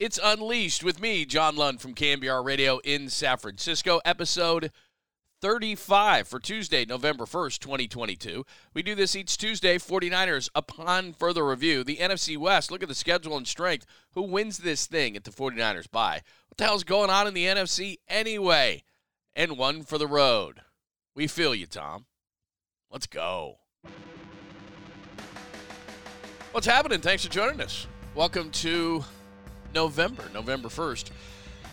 It's Unleashed with me, John Lund from KNBR Radio in San Francisco, episode 35 for Tuesday, November 1st, 2022. We do this each Tuesday, 49ers upon further review. The NFC West, look at the schedule and strength. Who wins this thing at the 49ers bye? What the hell's going on in the NFC anyway? And one for the road. We feel you, Tom. Let's go. What's happening? Thanks for joining us. Welcome to November, November 1st,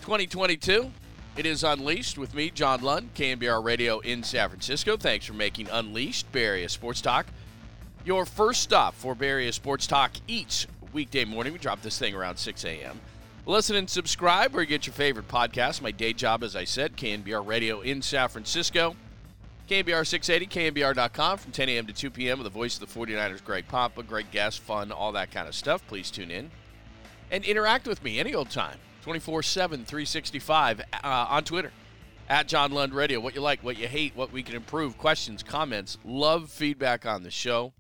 2022. It is Unleashed with me, John Lund, KNBR Radio in San Francisco. Thanks for making Unleashed Bay Area Sports Talk your first stop for Bay Area Sports Talk each weekday morning. We drop this thing around 6 a.m. Listen and subscribe where you get your favorite podcast. My day job, as I said, KNBR Radio in San Francisco. KNBR 680, KNBR.com from 10 a.m. to 2 p.m. with the voice of the 49ers, Greg Papa. Great guests, fun, all that kind of stuff. Please tune in and interact with me any old time. 24 7 365 uh, on twitter. At john lund radio. What you like what you hate what we can improve. Questions comments love feedback on the show.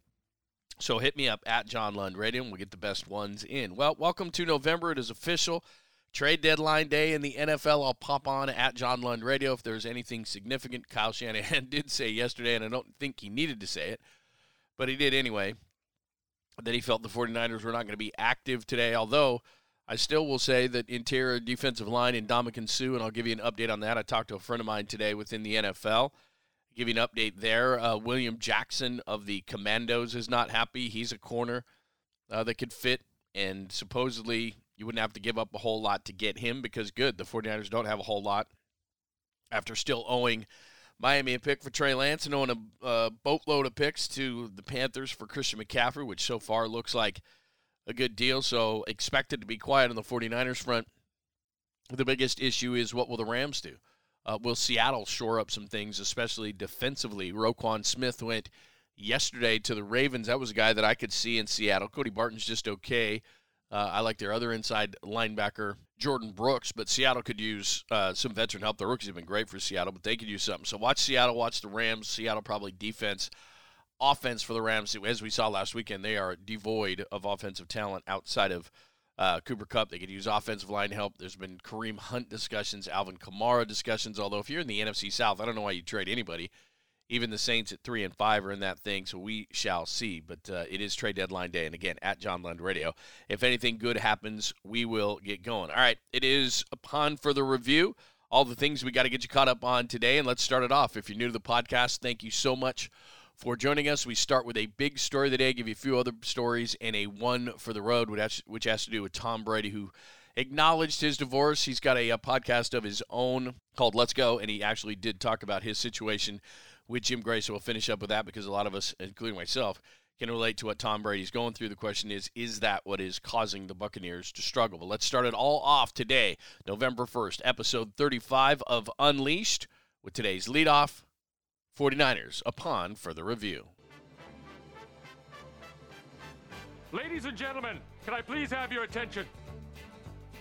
So hit me up at john lund radio and we'll get the best ones in. Well welcome to november. It is official. Trade deadline day in the nfl i'll pop on at john lund radio if there's anything significant. Kyle shanahan did say yesterday and i don't think he needed to say it but he did anyway that he felt the 49ers were not going to be active today, although I still will say that interior defensive line in Ndamukong Suh, and I'll give you an update on that. I talked to a friend of mine today within the NFL. Give you an update there. Uh, William Jackson of the Commanders is not happy. He's a corner uh, that could fit, and supposedly you wouldn't have to give up a whole lot to get him because, good, the 49ers don't have a whole lot after still owing – Miami a pick for Trey Lance and owing a boatload of picks to the Panthers for Christian McCaffrey, which so far looks like a good deal. So expected to be quiet on the 49ers front. The biggest issue is what will the Rams do? Uh, will Seattle shore up some things, especially defensively? Roquan Smith went yesterday to the Ravens. That was a guy that I could see in Seattle. Cody Barton's just okay. Uh, I like their other inside linebacker, Jordyn Brooks, but Seattle could use uh, some veteran help. The rookies have been great for Seattle, but they could use something. So watch Seattle, watch the Rams. Seattle probably defense, offense for the Rams. As we saw last weekend, they are devoid of offensive talent outside of uh, Cooper Kupp. They could use offensive line help. There's been Kareem Hunt discussions, Alvin Kamara discussions. Although if you're in the NFC South, I don't know why you trade anybody even the Saints at three and five are in that thing, so we shall see. But uh, it is trade deadline day, and again at John Lund Radio. If anything good happens, we will get going. All right, it is upon further review. All the things we got to get you caught up on today, and let's start it off. If you're new to the podcast, thank you so much for joining us. We start with a big story of the day, give you a few other stories, and a one for the road, which has to do with Tom Brady, who acknowledged his divorce. He's got a, a podcast of his own called Let's Go, and he actually did talk about his situation with Jim Gray. So we'll finish up with that because a lot of us, including myself, can relate to what Tom Brady's going through. The question is, is that what is causing the Buccaneers to struggle? But let's start it all off today, November 1st, episode 35 of Unleashed, with today's leadoff 49ers upon further review. Ladies and gentlemen, can I please have your attention?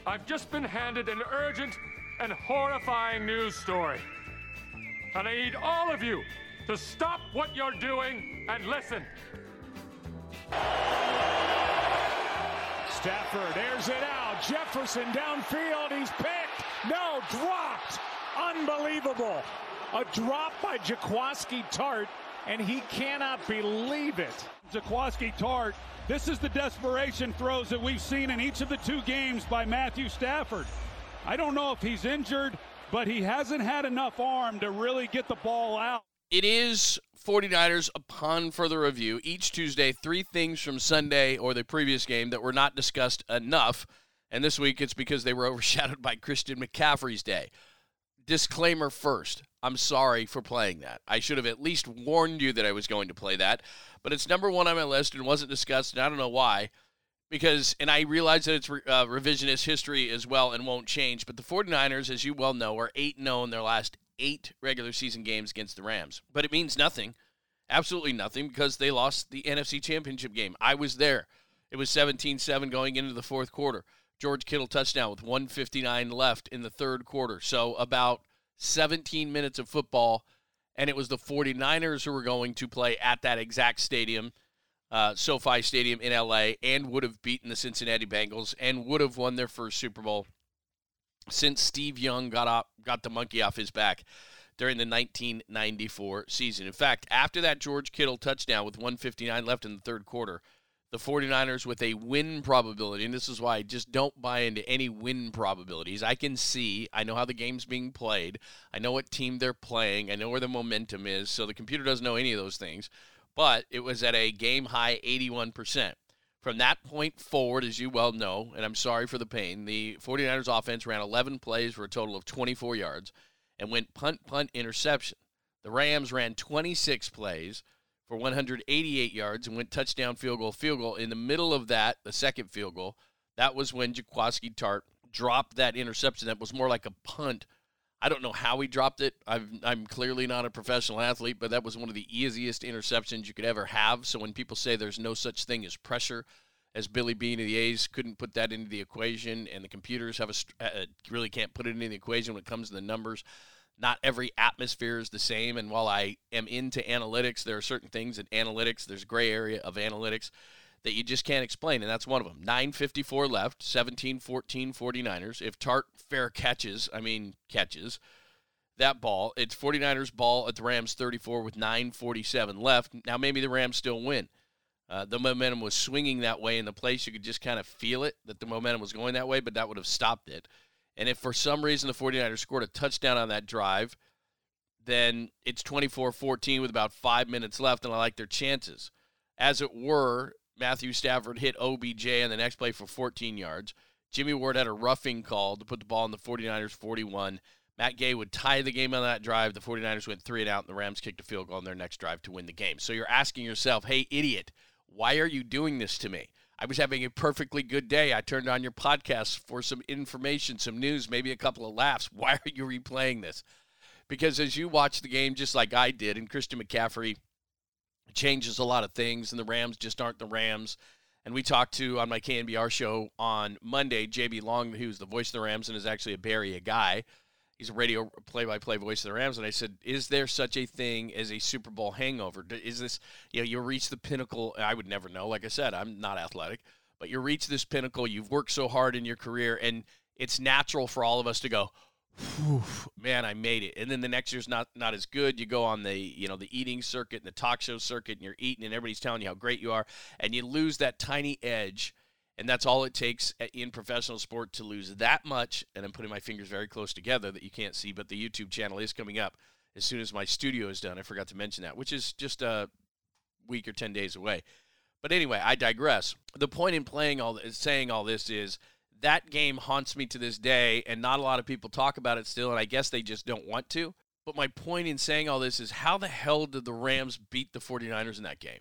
I've just been handed an urgent and horrifying news story. And I need all of you to stop what you're doing and listen. Stafford airs it out. Jefferson downfield. He's picked. No, dropped. Unbelievable. A drop by Jaquiski Tartt, and he cannot believe it. Jaquiski Tartt, this is the desperation throws that we've seen in each of the two games by Matthew Stafford. I don't know if he's injured but he hasn't had enough arm to really get the ball out. It is 49ers upon further review. Each Tuesday, three things from Sunday or the previous game that were not discussed enough. And this week it's because they were overshadowed by Christian McCaffrey's day. Disclaimer first I'm sorry for playing that. I should have at least warned you that I was going to play that. But it's number one on my list and wasn't discussed, and I don't know why because and I realize that it's uh, revisionist history as well and won't change, but the 49ers as you well know are 8-0 in their last 8 regular season games against the Rams. But it means nothing. Absolutely nothing because they lost the NFC Championship game. I was there. It was 17-7 going into the fourth quarter. George Kittle touchdown with 159 left in the third quarter. So about 17 minutes of football and it was the 49ers who were going to play at that exact stadium uh, SoFi Stadium in LA and would have beaten the Cincinnati Bengals and would have won their first Super Bowl since Steve Young got up, got the monkey off his back during the 1994 season. In fact, after that George Kittle touchdown with 159 left in the third quarter, the 49ers with a win probability, and this is why I just don't buy into any win probabilities. I can see, I know how the game's being played, I know what team they're playing, I know where the momentum is, so the computer doesn't know any of those things. But it was at a game high 81%. From that point forward, as you well know, and I'm sorry for the pain, the 49ers offense ran 11 plays for a total of 24 yards and went punt, punt, interception. The Rams ran 26 plays for 188 yards and went touchdown, field goal, field goal. In the middle of that, the second field goal, that was when Jaquiski Tartt dropped that interception that was more like a punt. I don't know how he dropped it. i am clearly not a professional athlete, but that was one of the easiest interceptions you could ever have. So when people say there's no such thing as pressure, as Billy Beane of the A's couldn't put that into the equation, and the computers have a uh, really can't put it into the equation when it comes to the numbers not every atmosphere is the same. And while I am into analytics, there are certain things in analytics, there's gray area of analytics that you just can't explain. And that's one of them. 9.54 left, 17 14 49ers. If Tartt fair catches, I mean, catches that ball, it's 49ers ball at the Rams 34 with 9.47 left. Now, maybe the Rams still win. Uh, the momentum was swinging that way in the place. You could just kind of feel it that the momentum was going that way, but that would have stopped it. And if for some reason the 49ers scored a touchdown on that drive, then it's 24 14 with about five minutes left, and I like their chances. As it were, Matthew Stafford hit OBJ on the next play for 14 yards. Jimmy Ward had a roughing call to put the ball in the 49ers 41. Matt Gay would tie the game on that drive. The 49ers went three and out, and the Rams kicked a field goal on their next drive to win the game. So you're asking yourself, hey, idiot, why are you doing this to me? I was having a perfectly good day. I turned on your podcast for some information, some news, maybe a couple of laughs. Why are you replaying this? Because as you watch the game, just like I did, and Christian McCaffrey changes a lot of things, and the Rams just aren't the Rams. And we talked to on my KNBR show on Monday, JB Long, who's the voice of the Rams and is actually a Area guy he's a radio play-by-play voice of the Rams, and I said, "Is there such a thing as a Super Bowl hangover? Is this you know you reach the pinnacle? I would never know. Like I said, I'm not athletic, but you reach this pinnacle. You've worked so hard in your career, and it's natural for all of us to go." Man, I made it. And then the next year's not not as good. You go on the you know the eating circuit and the talk show circuit, and you're eating, and everybody's telling you how great you are, and you lose that tiny edge and that's all it takes in professional sport to lose that much. And I'm putting my fingers very close together that you can't see, but the YouTube channel is coming up as soon as my studio is done. I forgot to mention that, which is just a week or 10 days away. But anyway, I digress. The point in playing all saying all this is that game haunts me to this day, and not a lot of people talk about it still, and I guess they just don't want to. But my point in saying all this is how the hell did the Rams beat the 49ers in that game?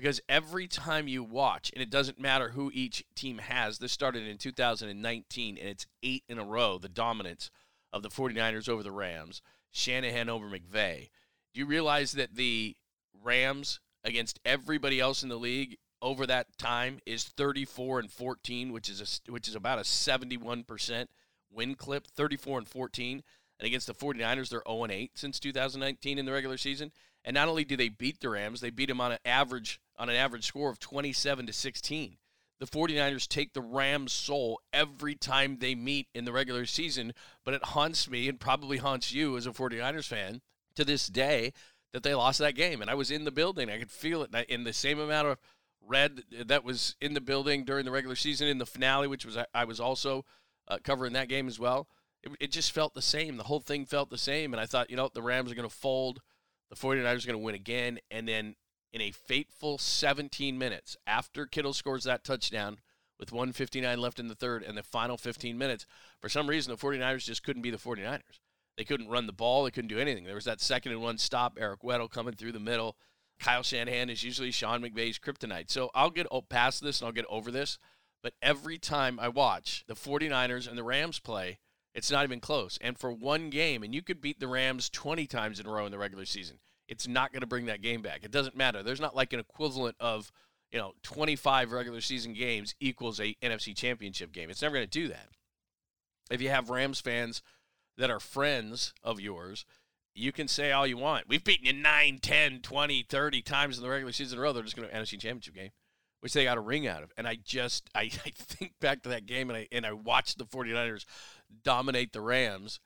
because every time you watch, and it doesn't matter who each team has, this started in 2019, and it's eight in a row, the dominance of the 49ers over the Rams, Shanahan over McVay. Do you realize that the Rams against everybody else in the league over that time is 34 and 14, which is a, which is about a 71% win clip, 34 and 14. And against the 49ers, they're 0 and 8 since 2019 in the regular season. And not only do they beat the Rams, they beat them on an average on an average score of 27 to 16. The 49ers take the Rams' soul every time they meet in the regular season, but it haunts me and probably haunts you as a 49ers fan to this day that they lost that game. And I was in the building. I could feel it in the same amount of red that was in the building during the regular season in the finale, which was I was also uh, covering that game as well. It, it just felt the same. The whole thing felt the same. And I thought, you know, the Rams are going to fold. The 49ers are going to win again. And then in a fateful 17 minutes after Kittle scores that touchdown with 159 left in the third and the final 15 minutes, for some reason the 49ers just couldn't be the 49ers. They couldn't run the ball, they couldn't do anything. There was that second and one stop, Eric Weddle coming through the middle. Kyle Shanahan is usually Sean McVay's kryptonite. So I'll get past this and I'll get over this. But every time I watch the 49ers and the Rams play, it's not even close. And for one game, and you could beat the Rams 20 times in a row in the regular season it's not going to bring that game back. It doesn't matter. There's not like an equivalent of, you know, 25 regular season games equals a NFC championship game. It's never going to do that. If you have Rams fans that are friends of yours you can say all you want. We've beaten you 9, 10, 20, 30 times in the regular season in a row. They're just going to NFC Championship game, which they got a ring out of. And I just, I, I think back to that game and I, and I watched the 49ers dominate the Rams.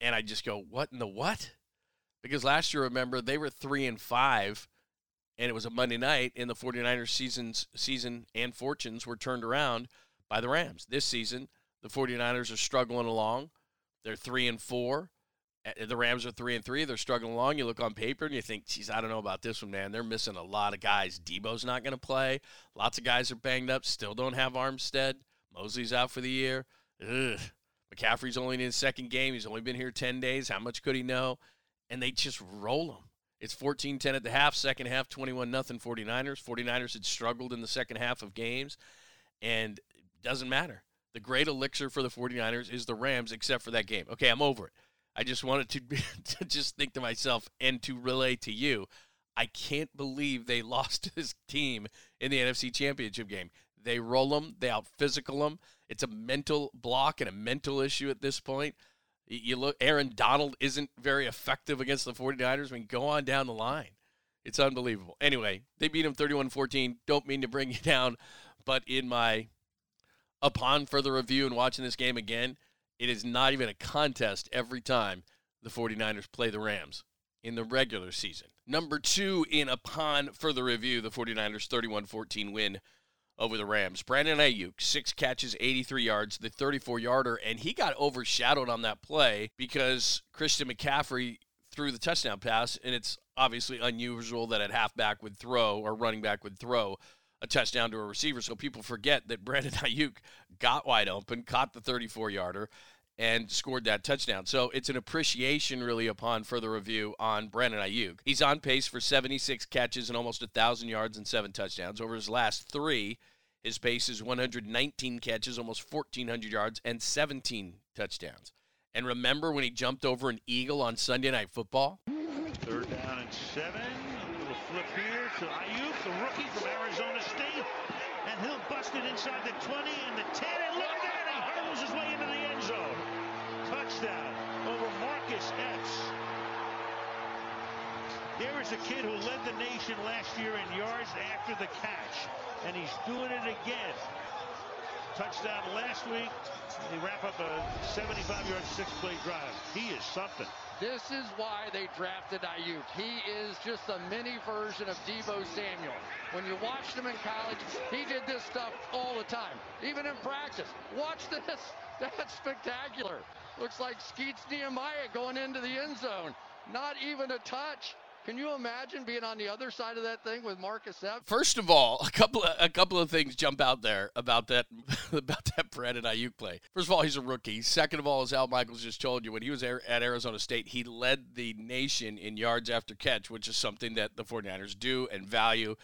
And I just go, what in the what? Because last year, remember, they were 3 and 5 and it was a Monday night, and the 49ers seasons, season and fortunes were turned around by the Rams. This season, the 49ers are struggling along. They're 3 and 4 uh, Eh, the Rams are three and three. They're struggling along. You look on paper and you think, geez, I don't know about this one, man. They're missing a lot of guys. Deebo's not going to play. Lots of guys are banged up. Still don't have Armstead. Moseley's out for the year. Ugh. McCaffrey's only in his second game. He's only been here 10 days. How much could he know? And they just roll him. It's 14 10 at the half, second half, 21 nothing 49ers. 49ers had struggled in the second half of games, and it doesn't matter. The great elixir for the 49ers is the Rams, except for that game. Okay, I'm over it. I just wanted to, to just think to myself and to relay to you. I can't believe they lost this team in the NFC Championship game. They roll them, they out physical them. It's a mental block and a mental issue at this point. You look, Aaron Donald isn't very effective against the 49ers. I mean, go on down the line. It's unbelievable. Anyway, they beat him 31 14. Don't mean to bring you down, but in my, upon further review and watching this game again, it is not even a contest every time the 49ers play the Rams in the regular season. Number two, in upon further review, the 49ers 31 14 win over the Rams. Brandon Aiyuk, six catches, 83 yards, the 34 yarder, and he got overshadowed on that play because Christian McCaffrey threw the touchdown pass, and it's obviously unusual that a halfback would throw or running back would throw a touchdown to a receiver. So people forget that Brandon Aiyuk got wide open, caught the 34 yarder, and scored that touchdown. So it's an appreciation, really, upon further review on Brandon Aiyuk. He's on pace for 76 catches and almost 1,000 yards and seven touchdowns. Over his last three, his pace is 119 catches, almost 1,400 yards, and 17 touchdowns. And remember when he jumped over an eagle on Sunday Night Football? Third down and seven. A little flip here to Aiyuk, the rookie from Arizona. It inside the 20 and the 10. And look at that! He hurdles his way into the end zone. Touchdown over Marcus Epps. There is a kid who led the nation last year in yards after the catch. And he's doing it again. Touchdown last week. They wrap up a 75-yard six-play drive. He is something. This is why they drafted Aiyuk. He is just a mini version of Deebo Samuel. When you watched him in college, he did this stuff all the time, even in practice. Watch this. That's spectacular. Looks like Skeets Nehemiah going into the end zone. Not even a touch. Can you imagine being on the other side of that thing with Marcus Epps? First of all, a couple of a couple of things jump out there about that about that Brandon Aiyuk play. First of all, he's a rookie. Second of all, as Al Michaels just told you, when he was at Arizona State, he led the nation in yards after catch, which is something that the 49ers do and value.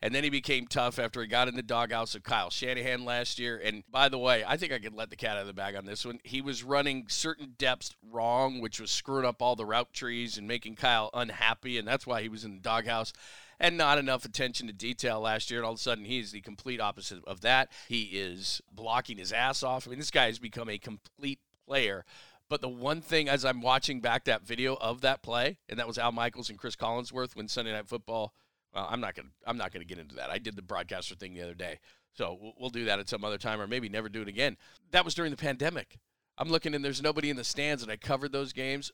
And then he became tough after he got in the doghouse of Kyle Shanahan last year. And by the way, I think I could let the cat out of the bag on this one. He was running certain depths wrong, which was screwing up all the route trees and making Kyle unhappy. And that's why he was in the doghouse and not enough attention to detail last year. And all of a sudden, he's the complete opposite of that. He is blocking his ass off. I mean, this guy has become a complete player. But the one thing, as I'm watching back that video of that play, and that was Al Michaels and Chris Collinsworth when Sunday Night Football – well, I'm not gonna I'm not gonna get into that. I did the broadcaster thing the other day, so we'll, do that at some other time, or maybe never do it again. That was during the pandemic. I'm looking and there's nobody in the stands, and I covered those games.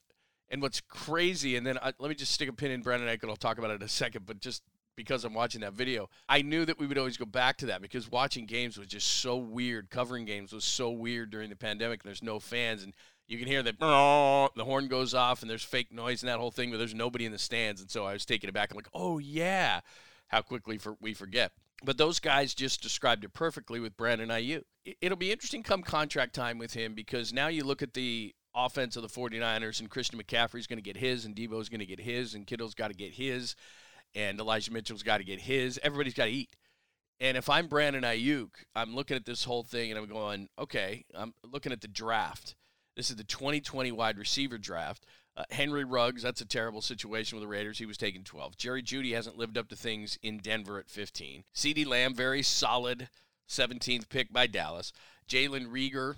And what's crazy, and then I, let me just stick a pin in Brandon and I'll talk about it in a second. But just because I'm watching that video, I knew that we would always go back to that because watching games was just so weird. Covering games was so weird during the pandemic. And there's no fans, and you can hear that the horn goes off and there's fake noise and that whole thing, but there's nobody in the stands. And so I was taking it back. I'm like, oh, yeah, how quickly for, we forget. But those guys just described it perfectly with Brandon Aiyuk. It'll be interesting come contract time with him because now you look at the offense of the 49ers and Christian McCaffrey's going to get his and Deebo's going to get his and Kittle's got to get his and Elijah Mitchell's got to get his. Everybody's got to eat. And if I'm Brandon Aiyuk, I'm looking at this whole thing and I'm going, okay, I'm looking at the draft this is the 2020 wide receiver draft. Uh, Henry Ruggs, that's a terrible situation with the Raiders. He was taken 12. Jerry Jeudy hasn't lived up to things in Denver at 15. CeeDee Lamb, very solid 17th pick by Dallas. Jalen Reagor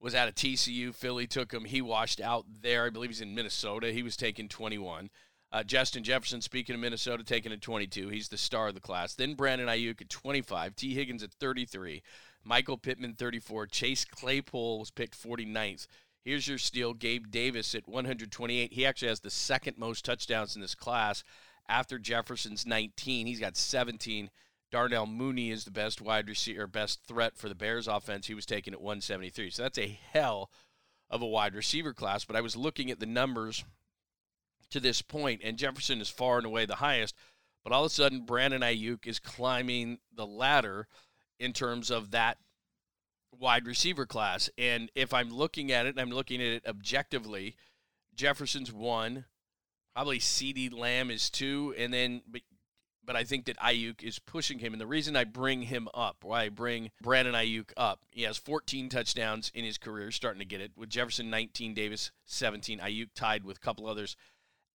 was out of TCU. Philly took him. He washed out there. I believe he's in Minnesota. He was taking 21. Uh, Justin Jefferson, speaking of Minnesota, taking at 22. He's the star of the class. Then Brandon Aiyuk at 25. Tee Higgins at 33. Michael Pittman, 34. Chase Claypool was picked 49th. Here's your steal, Gabe Davis at 128. He actually has the second most touchdowns in this class after Jefferson's 19. He's got 17. Darnell Mooney is the best wide receiver, best threat for the Bears offense. He was taken at 173. So that's a hell of a wide receiver class. But I was looking at the numbers to this point, and Jefferson is far and away the highest. But all of a sudden, Brandon Aiyuk is climbing the ladder in terms of that wide receiver class. And if I'm looking at it, I'm looking at it objectively, Jefferson's one, probably CeeDee Lamb is two, and then but but I think that Aiyuk is pushing him. And the reason I bring him up, why I bring Brandon Aiyuk up, he has 14 touchdowns in his career, starting to get it. With Jefferson 19, Davis 17, Aiyuk tied with a couple others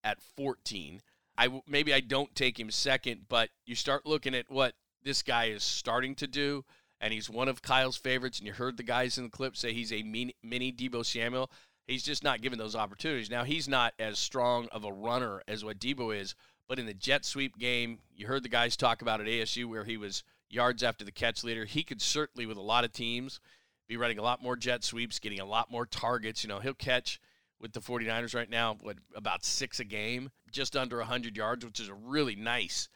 at 14. I maybe I don't take him second, but you start looking at what this guy is starting to do, and he's one of Kyle's favorites. And you heard the guys in the clip say he's a mini, mini Deebo Samuel. He's just not given those opportunities. Now he's not as strong of a runner as what Deebo is, but in the jet sweep game, you heard the guys talk about at ASU where he was yards after the catch leader. He could certainly, with a lot of teams, be running a lot more jet sweeps, getting a lot more targets. You know, he'll catch with the 49ers right now, what, about six a game, just under 100 yards, which is a really nice.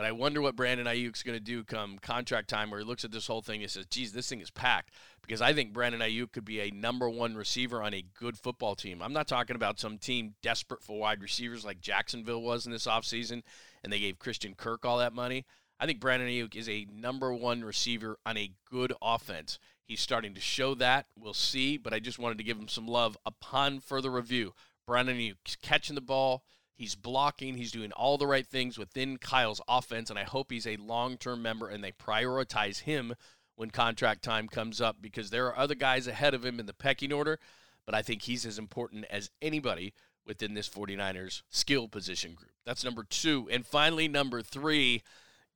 But I wonder what Brandon Aiyuk's going to do come contract time where he looks at this whole thing and says, geez, this thing is packed. Because I think Brandon Aiyuk could be a number one receiver on a good football team. I'm not talking about some team desperate for wide receivers like Jacksonville was in this offseason and they gave Christian Kirk all that money. I think Brandon Aiyuk is a number one receiver on a good offense. He's starting to show that. We'll see, but I just wanted to give him some love upon further review. Brandon Aiyuk catching the ball – He's blocking. He's doing all the right things within Kyle's offense, and I hope he's a long term member and they prioritize him when contract time comes up because there are other guys ahead of him in the pecking order, but I think he's as important as anybody within this 49ers skill position group. That's number two. And finally, number three,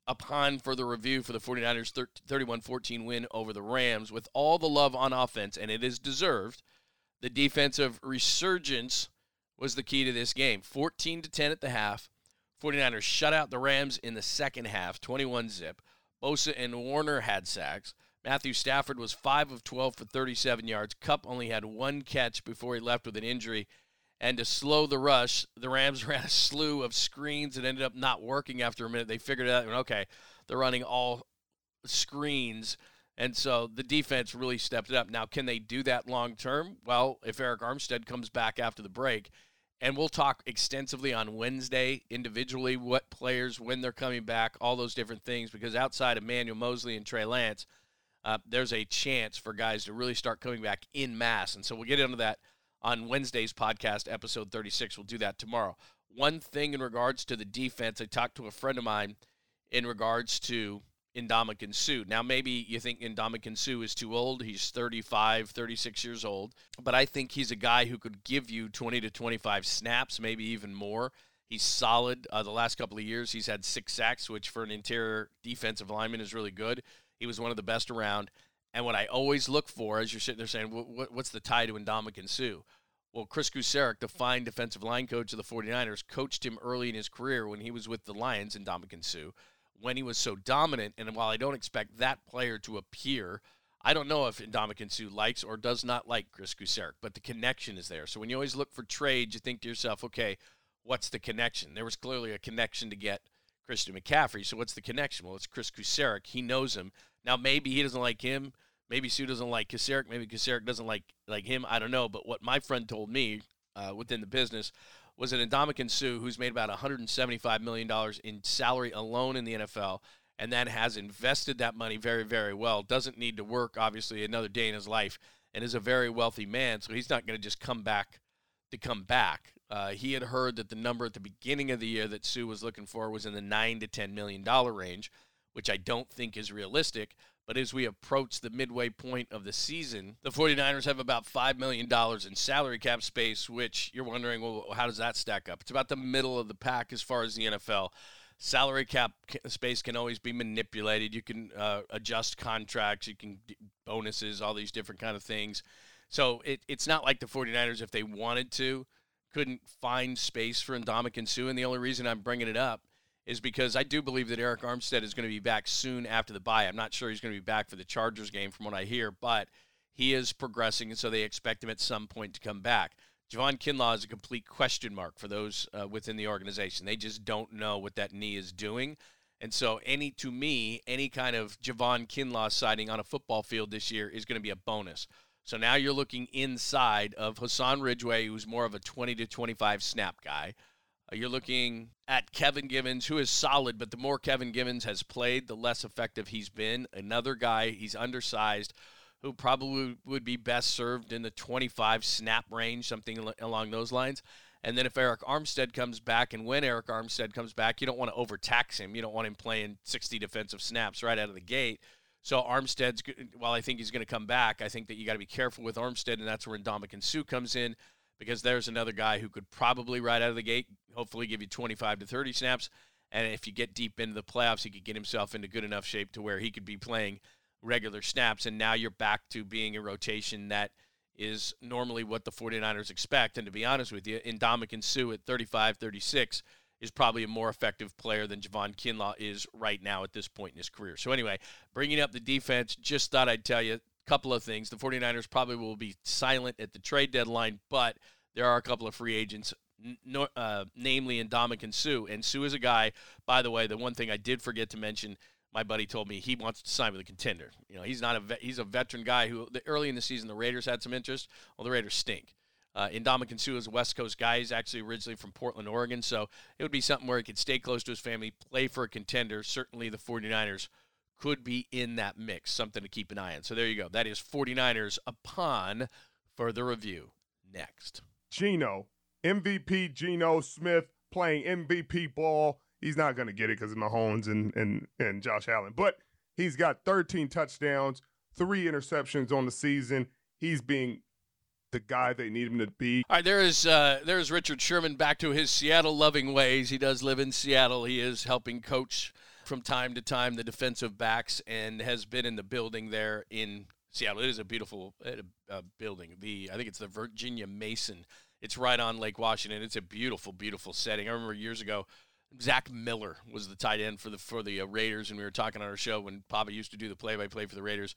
upon further review for the 49ers 31 14 win over the Rams, with all the love on offense, and it is deserved, the defensive resurgence was the key to this game. 14 to 10 at the half. 49ers shut out the Rams in the second half, 21 zip. Bosa and Warner had sacks. Matthew Stafford was 5 of 12 for 37 yards. Kupp only had one catch before he left with an injury. And to slow the rush, the Rams ran a slew of screens that ended up not working after a minute. They figured it out, okay, they're running all screens and so the defense really stepped it up. Now, can they do that long term? Well, if Arik Armstead comes back after the break, and we'll talk extensively on Wednesday individually what players, when they're coming back, all those different things, because outside of Manuel Moseley and Trey Lance, uh, there's a chance for guys to really start coming back in mass. And so we'll get into that on Wednesday's podcast, episode 36. We'll do that tomorrow. One thing in regards to the defense, I talked to a friend of mine in regards to Ndamukong Suh. Now, maybe you think Ndamukong Suh is too old. He's 35, 36 years old. But I think he's a guy who could give you 20 to 25 snaps, maybe even more. He's solid. Uh, the last couple of years, he's had six sacks, which for an interior defensive lineman is really good. He was one of the best around. And what I always look for, as you're sitting there saying, what's the tie to Ndamukong Suh? Well, Chris Kocurek, the fine defensive line coach of the 49ers, coached him early in his career when he was with the Lions in Ndamukong Suh when he was so dominant. And while I don't expect that player to appear, I don't know if Ndamukong Suh likes or does not like Chris Kocurek, but the connection is there. So when you always look for trades, you think to yourself, okay, what's the connection? There was clearly a connection to get Christian McCaffrey. So what's the connection? Well, it's Chris Kocurek. He knows him. Now maybe he doesn't like him. Maybe Suh doesn't like Kocurek. Maybe Kocurek doesn't like like him. I don't know. But what my friend told me uh, within the business was an Ndamukong Suh who's made about $175 million in salary alone in the NFL and then has invested that money very, very well. Doesn't need to work, obviously, another day in his life and is a very wealthy man. So he's not going to just come back to come back. Uh, he had heard that the number at the beginning of the year that Suh was looking for was in the nine to ten million dollar range, which I don't think is realistic. But as we approach the midway point of the season, the 49ers have about $5 million in salary cap space, which you're wondering, well, how does that stack up? It's about the middle of the pack as far as the NFL. salary cap space can always be manipulated. You can uh, adjust contracts, you can bonuses, all these different kind of things. So it, it's not like the 49ers, if they wanted to, couldn't find space for Ndamukong Suh. And the only reason I'm bringing it up is because I do believe that Arik Armstead is going to be back soon after the bye. I'm not sure he's going to be back for the Chargers game from what I hear, but he is progressing, and so they expect him at some point to come back. Javon Kinlaw is a complete question mark for those uh, within the organization. They just don't know what that knee is doing. And so, any to me, any kind of Javon Kinlaw sighting on a football field this year is going to be a bonus. So now you're looking inside of Hassan Ridgeway, who's more of a 20 to 25 snap guy. Uh, you're looking at Kevin Givens, who is solid, but the more Kevin Givens has played, the less effective he's been. Another guy, he's undersized, who probably would be best served in the 25 snap range, something along those lines. And then if Arik Armstead comes back, and when Arik Armstead comes back, you don't want to overtax him. You don't want him playing 60 defensive snaps right out of the gate. So Armstead's, while I think he's going to come back, I think that you got to be careful with Armstead, and that's where Ndamukong Suh comes in because there's another guy who could probably right out of the gate, hopefully give you 25 to 30 snaps. And if you get deep into the playoffs, he could get himself into good enough shape to where he could be playing – regular snaps. And now you're back to being a rotation that is normally what the 49ers expect. And to be honest with you, Ndamukong Suh at 35 36 is probably a more effective player than Javon Kinlaw is right now at this point in his career. So, anyway, bringing up the defense, just thought I'd tell you couple of things. The 49ers probably will be silent at the trade deadline, but there are a couple of free agents. No, uh, namely Suh. And Suh is a guy, by the way, the one thing I did forget to mention my buddy told me he wants to sign with a contender. You know, he's not a he's a veteran guy who the, early in the season the Raiders had some interest. Well, the Raiders stink. Uh, Ndamukong Suh is a West Coast guy. He's actually originally from Portland, Oregon, so it would be something where he could stay close to his family, play for a contender. Certainly, the 49ers could be in that mix. Something to keep an eye on. So there you go. That is 49ers upon further review next. Geno, MVP Geno Smith playing MVP ball He's not going to get it because of Mahomes and, and, and Josh Allen. But he's got 13 touchdowns, three interceptions on the season. He's being the guy they need him to be. All right, there is uh, there is Richard Sherman back to his Seattle loving ways. He does live in Seattle. He is helping coach from time to time the defensive backs and has been in the building there in Seattle. It is a beautiful uh, building. The I think it's the Virginia Mason. It's right on Lake Washington. It's a beautiful, beautiful setting. I remember years ago Zach Miller was the tight end for the for the uh, Raiders, and we were talking on our show when Papa used to do the play-by-play for the Raiders.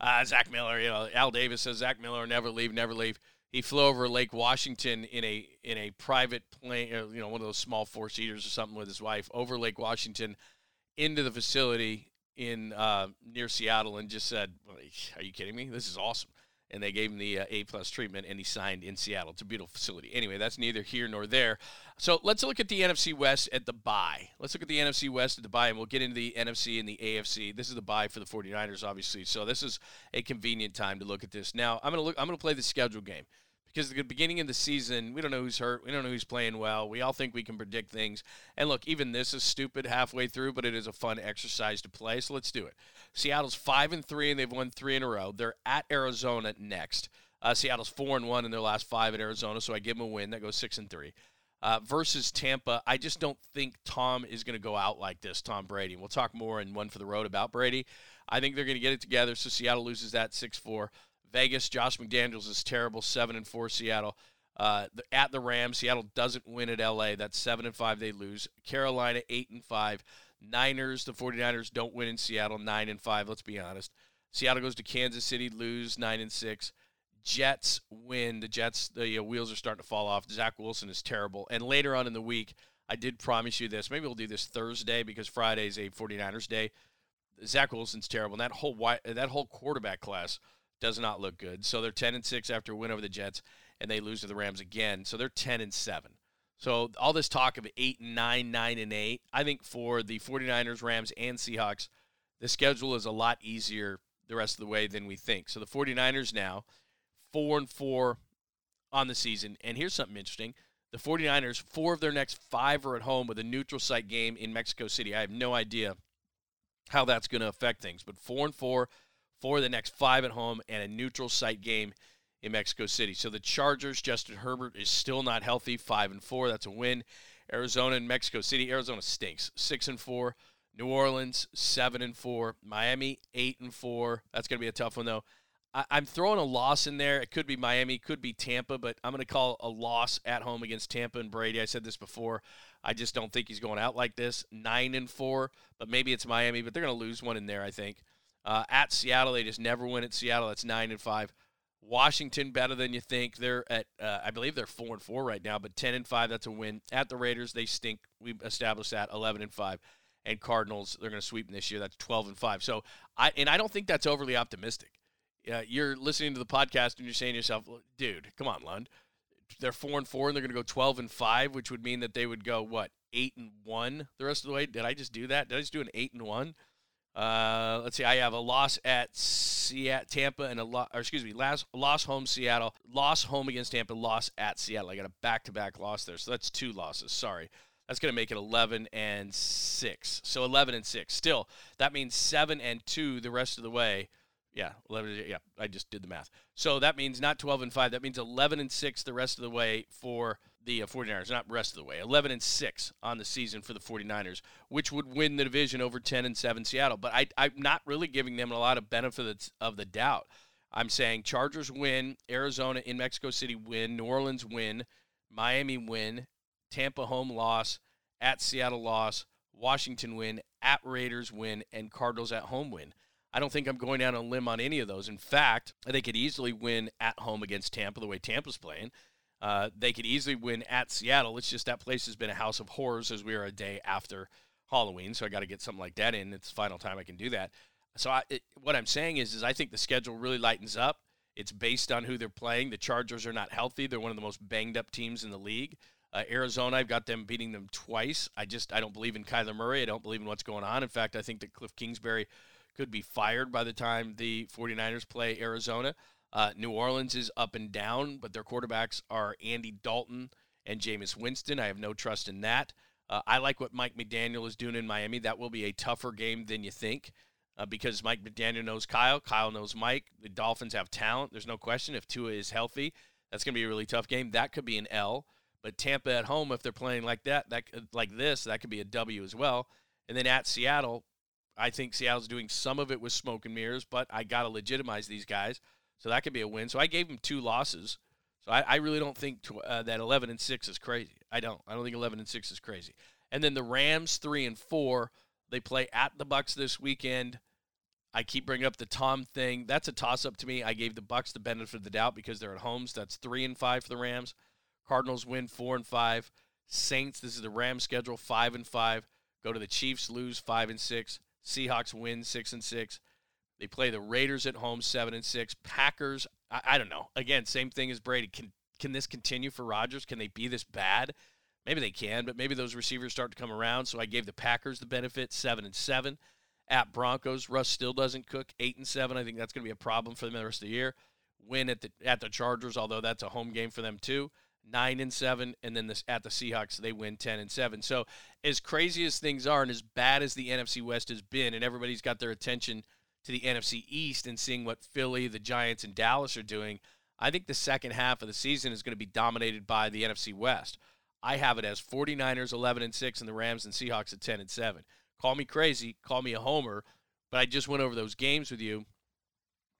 Uh, Zach Miller, you know, Al Davis says Zach Miller never leave, never leave. He flew over Lake Washington in a in a private plane, uh, you know, one of those small four seaters or something with his wife over Lake Washington into the facility in uh, near Seattle, and just said, "Are you kidding me? This is awesome." and they gave him the uh, A plus treatment, and he signed in Seattle. It's a beautiful facility. Anyway, that's neither here nor there. So let's look at the NFC West at the bye. Let's look at the NFC West at the bye, and we'll get into the NFC and the AFC. This is the bye for the 49ers, obviously. So this is a convenient time to look at this. Now I'm gonna look. I'm gonna play the schedule game because at the beginning of the season, we don't know who's hurt, we don't know who's playing well. We all think we can predict things. And look, even this is stupid halfway through, but it is a fun exercise to play. So let's do it. Seattle's five and three, and they've won three in a row. They're at Arizona next. Uh, Seattle's four and one in their last five at Arizona, so I give them a win. That goes six and three. Uh, versus Tampa, I just don't think Tom is going to go out like this. Tom Brady. We'll talk more in one for the road about Brady. I think they're going to get it together. So Seattle loses that six four. Vegas, Josh McDaniels is terrible, seven and four. Seattle uh, at the Rams, Seattle doesn't win at LA. That's seven and five. They lose. Carolina eight and five. Niners, the 49ers don't win in Seattle, nine and five. Let's be honest. Seattle goes to Kansas City, lose nine and six. Jets win. The Jets, the uh, wheels are starting to fall off. Zach Wilson is terrible. And later on in the week, I did promise you this. Maybe we'll do this Thursday because Friday is a 49ers day. Zach Wilson's terrible. And that whole that whole quarterback class does not look good. So they're 10 and 6 after a win over the Jets and they lose to the Rams again. So they're 10 and 7. So all this talk of 8 and 9, 9 and 8, I think for the 49ers, Rams and Seahawks, the schedule is a lot easier the rest of the way than we think. So the 49ers now 4 and 4 on the season. And here's something interesting. The 49ers, four of their next five are at home with a neutral site game in Mexico City. I have no idea how that's going to affect things, but 4 and 4 for the next five at home and a neutral site game in Mexico City. So the Chargers, Justin Herbert is still not healthy, five and four. That's a win. Arizona and Mexico City. Arizona stinks. Six and four. New Orleans seven and four. Miami eight and four. That's going to be a tough one though. I, am throwing a loss in there. It could be Miami, could be Tampa, but I'm going to call a loss at home against Tampa and Brady. I said this before. I just don't think he's going out like this. Nine and four, but maybe it's Miami, but they're going to lose one in there. I think. Uh, at Seattle, they just never win at Seattle. That's nine and five. Washington better than you think. They're at, uh, I believe they're four and four right now, but ten and five. That's a win. At the Raiders, they stink. We established that eleven and five. And Cardinals, they're going to sweep them this year. That's twelve and five. So I and I don't think that's overly optimistic. Uh, you're listening to the podcast and you're saying to yourself, dude, come on, Lund. They're four and four and they're going to go twelve and five, which would mean that they would go what eight and one the rest of the way. Did I just do that? Did I just do an eight and one? Uh, let's see. I have a loss at Seattle, Tampa, and a loss, or excuse me, last loss home Seattle, loss home against Tampa, loss at Seattle. I got a back-to-back loss there, so that's two losses. Sorry, that's going to make it 11 and six. So 11 and six. Still, that means seven and two the rest of the way. Yeah, 11. Yeah, I just did the math. So that means not 12 and five. That means 11 and six the rest of the way for the uh, 49ers, not rest of the way. 11 and 6 on the season for the 49ers, which would win the division over 10 and 7 Seattle. But I, I'm not really giving them a lot of benefit of the doubt. I'm saying Chargers win, Arizona in Mexico City win, New Orleans win, Miami win, Tampa home loss, at Seattle loss, Washington win, at Raiders win, and Cardinals at home win. I don't think I'm going down a limb on any of those. In fact, they could easily win at home against Tampa the way Tampa's playing. Uh, they could easily win at Seattle. It's just that place has been a house of horrors as we are a day after Halloween. So I got to get something like that in. It's the final time I can do that. So I, it, what I'm saying is, is I think the schedule really lightens up. It's based on who they're playing. The Chargers are not healthy. They're one of the most banged up teams in the league. Uh, Arizona, I've got them beating them twice. I just I don't believe in Kyler Murray. I don't believe in what's going on. In fact, I think that Cliff Kingsbury could be fired by the time the 49ers play Arizona. Uh, New Orleans is up and down, but their quarterbacks are Andy Dalton and Jameis Winston. I have no trust in that. Uh, I like what Mike McDaniel is doing in Miami. That will be a tougher game than you think uh, because Mike McDaniel knows Kyle. Kyle knows Mike. The Dolphins have talent. There's no question. If Tua is healthy, that's going to be a really tough game. That could be an L. But Tampa at home, if they're playing like that, that like this, that could be a W as well. And then at Seattle, I think Seattle's doing some of it with smoke and mirrors, but I got to legitimize these guys. So that could be a win. So I gave him two losses. So I, I really don't think tw- uh, that 11 and 6 is crazy. I don't. I don't think 11 and 6 is crazy. And then the Rams 3 and 4, they play at the Bucks this weekend. I keep bringing up the Tom thing. That's a toss up to me. I gave the Bucks the benefit of the doubt because they're at home. So that's 3 and 5 for the Rams. Cardinals win 4 and 5. Saints, this is the Rams schedule, 5 and 5. Go to the Chiefs, lose 5 and 6. Seahawks win 6 and 6. They play the Raiders at home, seven and six. Packers, I, I don't know. Again, same thing as Brady. Can can this continue for Rodgers? Can they be this bad? Maybe they can, but maybe those receivers start to come around. So I gave the Packers the benefit, seven and seven. At Broncos, Russ still doesn't cook, eight and seven. I think that's going to be a problem for them the rest of the year. Win at the at the Chargers, although that's a home game for them too. Nine and seven, and then this at the Seahawks, they win ten and seven. So as crazy as things are, and as bad as the NFC West has been, and everybody's got their attention to the NFC East and seeing what Philly, the Giants, and Dallas are doing, I think the second half of the season is going to be dominated by the NFC West. I have it as 49ers 11 and 6 and the Rams and Seahawks at 10 and 7. Call me crazy, call me a homer, but I just went over those games with you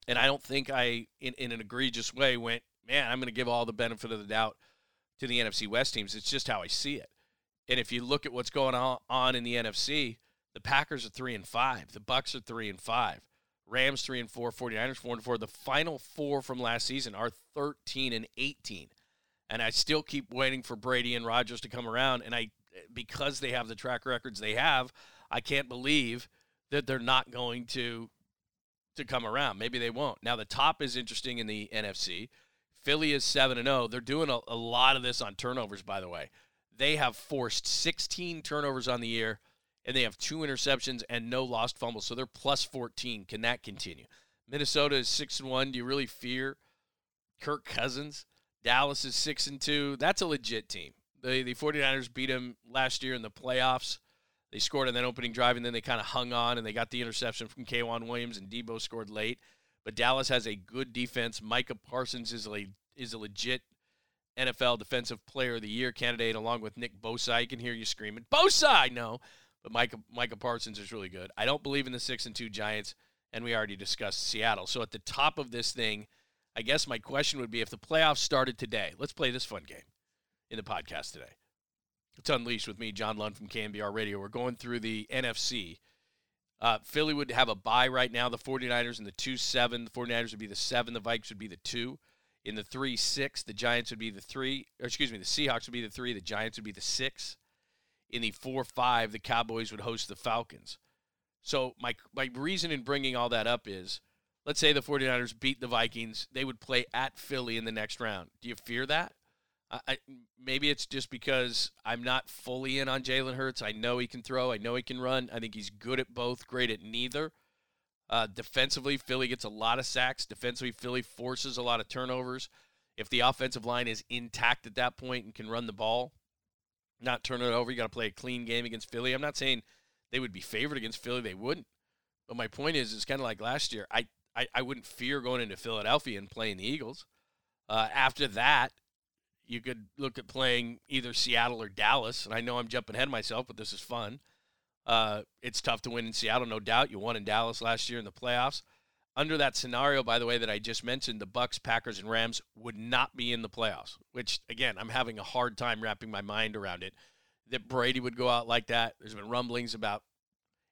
and I don't think I in, in an egregious way went, man, I'm going to give all the benefit of the doubt to the NFC West teams. It's just how I see it. And if you look at what's going on in the NFC, the Packers are 3 and 5, the Bucks are 3 and 5. Rams 3 and 4, 49ers 4 and 4. The final four from last season are 13 and 18. And I still keep waiting for Brady and Rodgers to come around and I because they have the track records they have, I can't believe that they're not going to to come around. Maybe they won't. Now the top is interesting in the NFC. Philly is 7 and 0. They're doing a, a lot of this on turnovers by the way. They have forced 16 turnovers on the year and they have two interceptions and no lost fumbles. So they're plus 14. Can that continue? Minnesota is 6 and 1. Do you really fear Kirk Cousins? Dallas is 6 and 2. That's a legit team. The the 49ers beat them last year in the playoffs. They scored on that opening drive and then they kind of hung on and they got the interception from K'Waun Williams and Deebo scored late. But Dallas has a good defense. Micah Parsons is a is a legit NFL Defensive Player of the Year candidate, along with Nick Bosa. I can hear you screaming, Bosa! Know, but Micah, Micah Parsons is really good. I don't believe in the 6 and 2 Giants, and we already discussed Seattle. So at the top of this thing, I guess my question would be if the playoffs started today, let's play this fun game in the podcast today. It's Unleashed with me, John Lund from KNBR Radio. We're going through the NFC. Uh, Philly would have a bye right now. The 49ers in the 2 7. The 49ers would be the 7. The Vikes would be the 2. In the 3 6, the Giants would be the 3. Or excuse me, the Seahawks would be the 3. The Giants would be the 6. In the 4 5, the Cowboys would host the Falcons. So my, my reason in bringing all that up is let's say the 49ers beat the Vikings. They would play at Philly in the next round. Do you fear that? I, maybe it's just because I'm not fully in on Jalen Hurts. I know he can throw. I know he can run. I think he's good at both, great at neither. Uh, defensively, Philly gets a lot of sacks. Defensively, Philly forces a lot of turnovers. If the offensive line is intact at that point and can run the ball, not turn it over, you got to play a clean game against Philly. I'm not saying they would be favored against Philly. They wouldn't. But my point is, it's kind of like last year. I, I, I wouldn't fear going into Philadelphia and playing the Eagles. Uh, after that, you could look at playing either Seattle or Dallas. And I know I'm jumping ahead of myself, but this is fun. Uh, it's tough to win in Seattle, no doubt. You won in Dallas last year in the playoffs. Under that scenario, by the way, that I just mentioned, the Bucs, Packers, and Rams would not be in the playoffs. Which, again, I'm having a hard time wrapping my mind around it. That Brady would go out like that. There's been rumblings about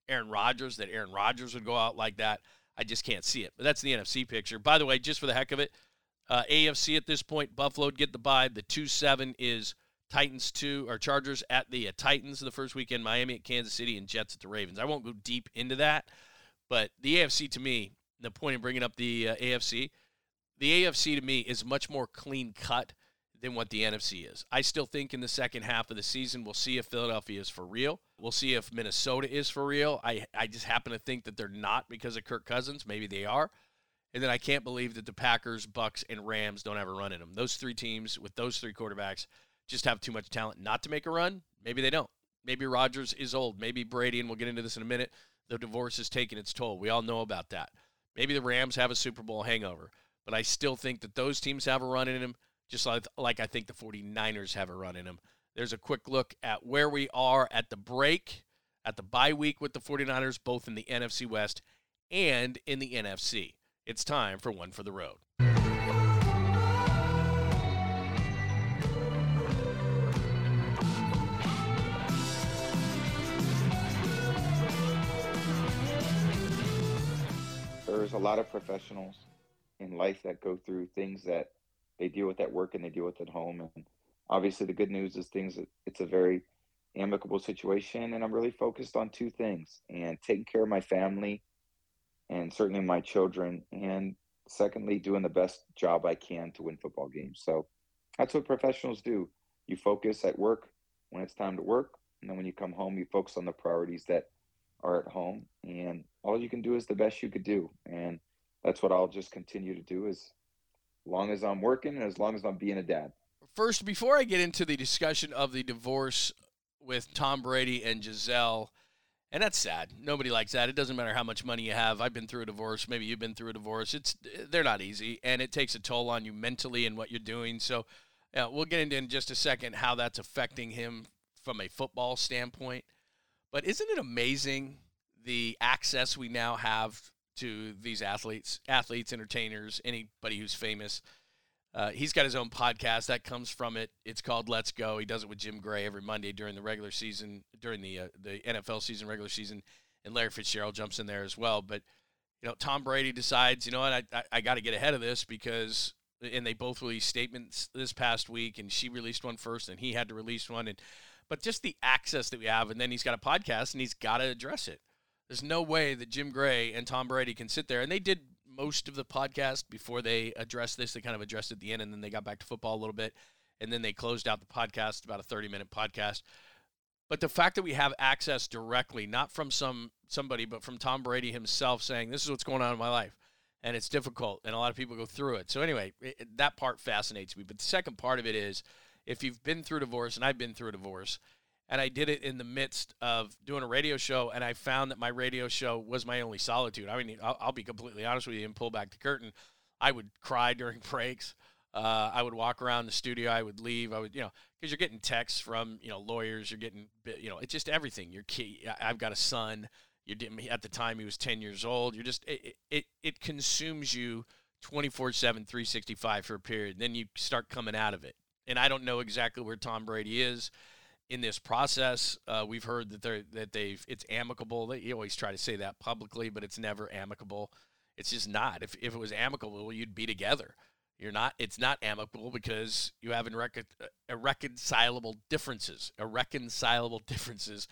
Aaron Rodgers that Aaron Rodgers would go out like that. I just can't see it. But that's the NFC picture. By the way, just for the heck of it, uh, AFC at this point, Buffalo get the bye. The two seven is Titans two or Chargers at the uh, Titans the first weekend. Miami at Kansas City and Jets at the Ravens. I won't go deep into that, but the AFC to me, the point of bringing up the uh, AFC, the AFC to me is much more clean cut than what the NFC is. I still think in the second half of the season we'll see if Philadelphia is for real. We'll see if Minnesota is for real. I I just happen to think that they're not because of Kirk Cousins. Maybe they are. And then I can't believe that the Packers, Bucs, and Rams don't have a run in them. Those three teams with those three quarterbacks just have too much talent not to make a run. Maybe they don't. Maybe Rodgers is old. Maybe Brady, and we'll get into this in a minute. The divorce is taking its toll. We all know about that. Maybe the Rams have a Super Bowl hangover, but I still think that those teams have a run in them, just like, like I think the 49ers have a run in them. There's a quick look at where we are at the break, at the bye week with the 49ers, both in the NFC West and in the NFC. It's time for One for the Road. There's a lot of professionals in life that go through things that they deal with at work and they deal with at home. And obviously, the good news is things. It's a very amicable situation, and I'm really focused on two things: and taking care of my family and certainly my children. And secondly, doing the best job I can to win football games. So that's what professionals do. You focus at work when it's time to work. And then when you come home, you focus on the priorities that are at home. And all you can do is the best you could do. And that's what I'll just continue to do as long as I'm working and as long as I'm being a dad. First, before I get into the discussion of the divorce with Tom Brady and Gisele, and that's sad. Nobody likes that. It doesn't matter how much money you have. I've been through a divorce. Maybe you've been through a divorce. It's they're not easy, and it takes a toll on you mentally and what you're doing. So, yeah, we'll get into in just a second how that's affecting him from a football standpoint. But isn't it amazing the access we now have to these athletes, athletes, entertainers, anybody who's famous? Uh, he's got his own podcast that comes from it. It's called Let's Go. He does it with Jim Gray every Monday during the regular season, during the uh, the NFL season, regular season, and Larry Fitzgerald jumps in there as well. But you know, Tom Brady decides, you know what, I I, I got to get ahead of this because, and they both released statements this past week, and she released one first, and he had to release one, and but just the access that we have, and then he's got a podcast, and he's got to address it. There's no way that Jim Gray and Tom Brady can sit there, and they did most of the podcast before they addressed this. They kind of addressed it at the end, and then they got back to football a little bit, and then they closed out the podcast, about a 30 minute podcast. But the fact that we have access directly, not from some somebody, but from Tom Brady himself, saying this is what's going on in my life, and it's difficult, and a lot of people go through it. So anyway, it, that part fascinates me. But the second part of it is, if you've been through divorce, and I've been through a divorce, and I did it in the midst of doing a radio show, and I found that my radio show was my only solitude. I mean, I'll, I'll be completely honest with you and pull back the curtain. I would cry during breaks. Uh, I would walk around the studio. I would leave. I would, you know, because you're getting texts from, you know, lawyers. You're getting, you know, it's just everything. Your kid. I've got a son. You didn't. At the time, he was 10 years old. You're just. It it, it consumes you 24/7, 365 for a period. Then you start coming out of it. And I don't know exactly where Tom Brady is in this process. Uh, we've heard that they're that they've it's amicable. They always try to say that publicly, but it's never amicable. It's just not. If if it was amicable, you'd be together. You're not. It's not amicable because you have irrecon- irreconcilable differences. Irreconcilable differences.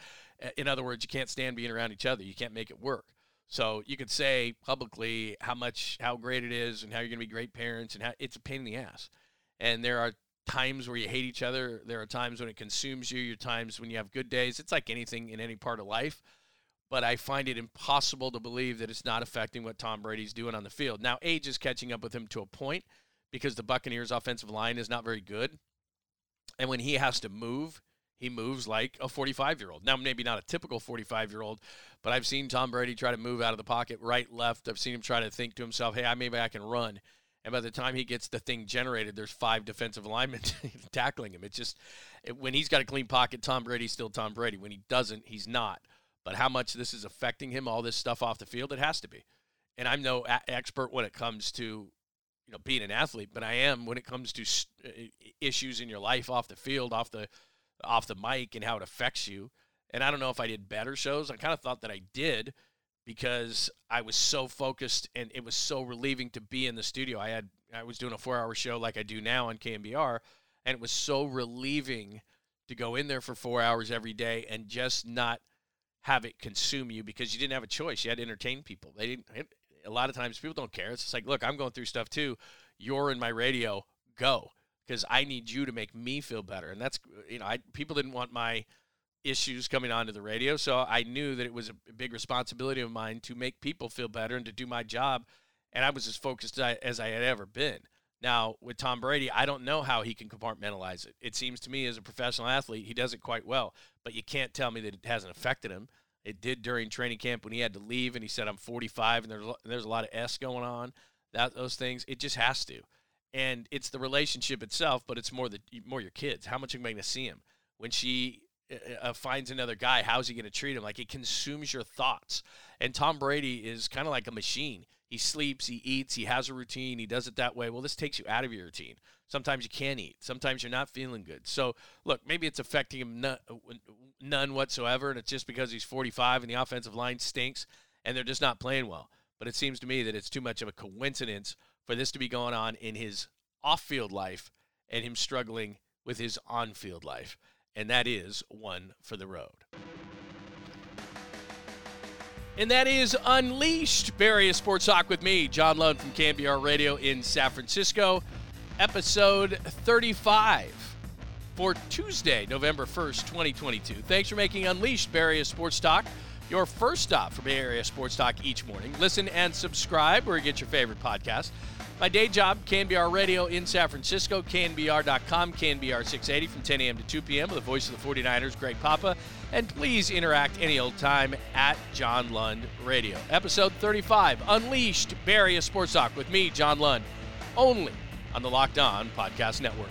In other words, you can't stand being around each other. You can't make it work. So you could say publicly how much, how great it is, and how you're going to be great parents, and how it's a pain in the ass. And there are times where you hate each other. There are times when it consumes you. Your times when you have good days. It's like anything in any part of life. But I find it impossible to believe that it's not affecting what Tom Brady's doing on the field. Now, age is catching up with him to a point because the Buccaneers' offensive line is not very good. And when he has to move, he moves like a 45 year old. Now, maybe not a typical 45 year old, but I've seen Tom Brady try to move out of the pocket right, left. I've seen him try to think to himself, hey, maybe I can run. And by the time he gets the thing generated, there's five defensive linemen tackling him. It's just when he's got a clean pocket, Tom Brady's still Tom Brady. When he doesn't, he's not. But how much this is affecting him, all this stuff off the field, it has to be. And I'm no a- expert when it comes to you know being an athlete, but I am when it comes to uh, issues in your life off the field, off the off the mic, and how it affects you. And I don't know if I did better shows. I kind of thought that I did because I was so focused and it was so relieving to be in the studio. I had I was doing a 4-hour show like I do now on KNBR and it was so relieving to go in there for 4 hours every day and just not have it consume you because you didn't have a choice. You had to entertain people. They didn't a lot of times people don't care. It's just like, look, I'm going through stuff too. You're in my radio. Go because I need you to make me feel better. And that's you know, I people didn't want my issues coming onto the radio, so I knew that it was a big responsibility of mine to make people feel better and to do my job. And I was as focused as I had ever been. Now, with Tom Brady, I don't know how he can compartmentalize it. It seems to me as a professional athlete, he does it quite well, but you can't tell me that it hasn't affected him. It did during training camp when he had to leave and he said, I'm 45 and there's, there's a lot of S going on, that those things. It just has to. And it's the relationship itself, but it's more the more your kids. How much are you going to see him? When she uh, uh, finds another guy, how's he going to treat him? Like it consumes your thoughts. And Tom Brady is kind of like a machine. He sleeps, he eats, he has a routine, he does it that way. Well, this takes you out of your routine. Sometimes you can't eat. Sometimes you're not feeling good. So, look, maybe it's affecting him none, none whatsoever, and it's just because he's 45 and the offensive line stinks and they're just not playing well. But it seems to me that it's too much of a coincidence for this to be going on in his off field life and him struggling with his on field life and that is one for the road. And that is Unleashed, Bay Area Sports Talk with me, John Lund from KNBR Radio in San Francisco, episode 35 for Tuesday, November 1st, 2022. Thanks for making Unleashed Bay Area Sports Talk your first stop for Bay Area Sports Talk each morning. Listen and subscribe where you get your favorite podcast. My day job, KNBR Radio in San Francisco, KNBR.com, KNBR 680 from 10 a.m. to 2 p.m. with the voice of the 49ers, Greg Papa. And please interact any old time at John Lund Radio. Episode 35, Unleashed Bay Area Sports Talk with me, John Lund, only on the Locked On Podcast Network.